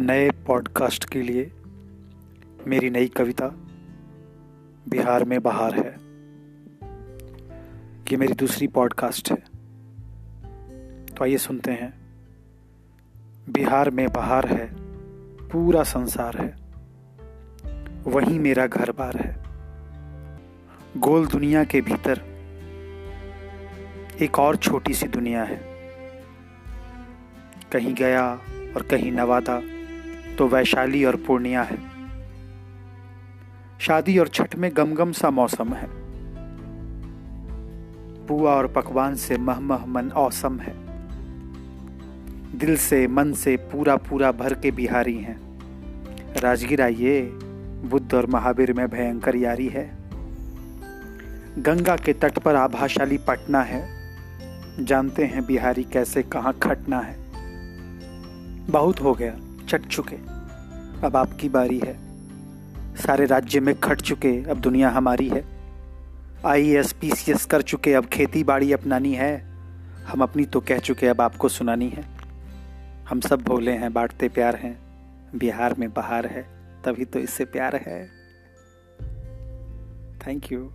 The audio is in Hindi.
नए पॉडकास्ट के लिए मेरी नई कविता बिहार में बहार है। ये मेरी दूसरी पॉडकास्ट है। तो आइए सुनते हैं। बिहार में बहार है, पूरा संसार है। वहीं मेरा घर बार है। गोल दुनिया के भीतर एक और छोटी सी दुनिया है। कहीं गया और कहीं नवादा तो वैशाली और पूर्णिया है। शादी और छठ में गमगम सा मौसम है। पुआ और पकवान से महमह मन औसम है। दिल से मन से पूरा पूरा भर के बिहारी हैं। राजगीर आइए, बुद्ध और महावीर में भयंकर यारी है। गंगा के तट पर आभाशाली पटना है। जानते हैं बिहारी कैसे कहाँ खटना है। बहुत हो गया। चट चुके। अब आपकी बारी है। सारे राज्य में खट चुके, अब दुनिया हमारी है। I S P C S कर चुके, अब खेती बाड़ी अपनानी है। हम अपनी तो कह चुके, अब आपको सुनानी है। हम सब भोले हैं, बांटते प्यार हैं। बिहार में बहार है, तभी तो इससे प्यार है। Thank you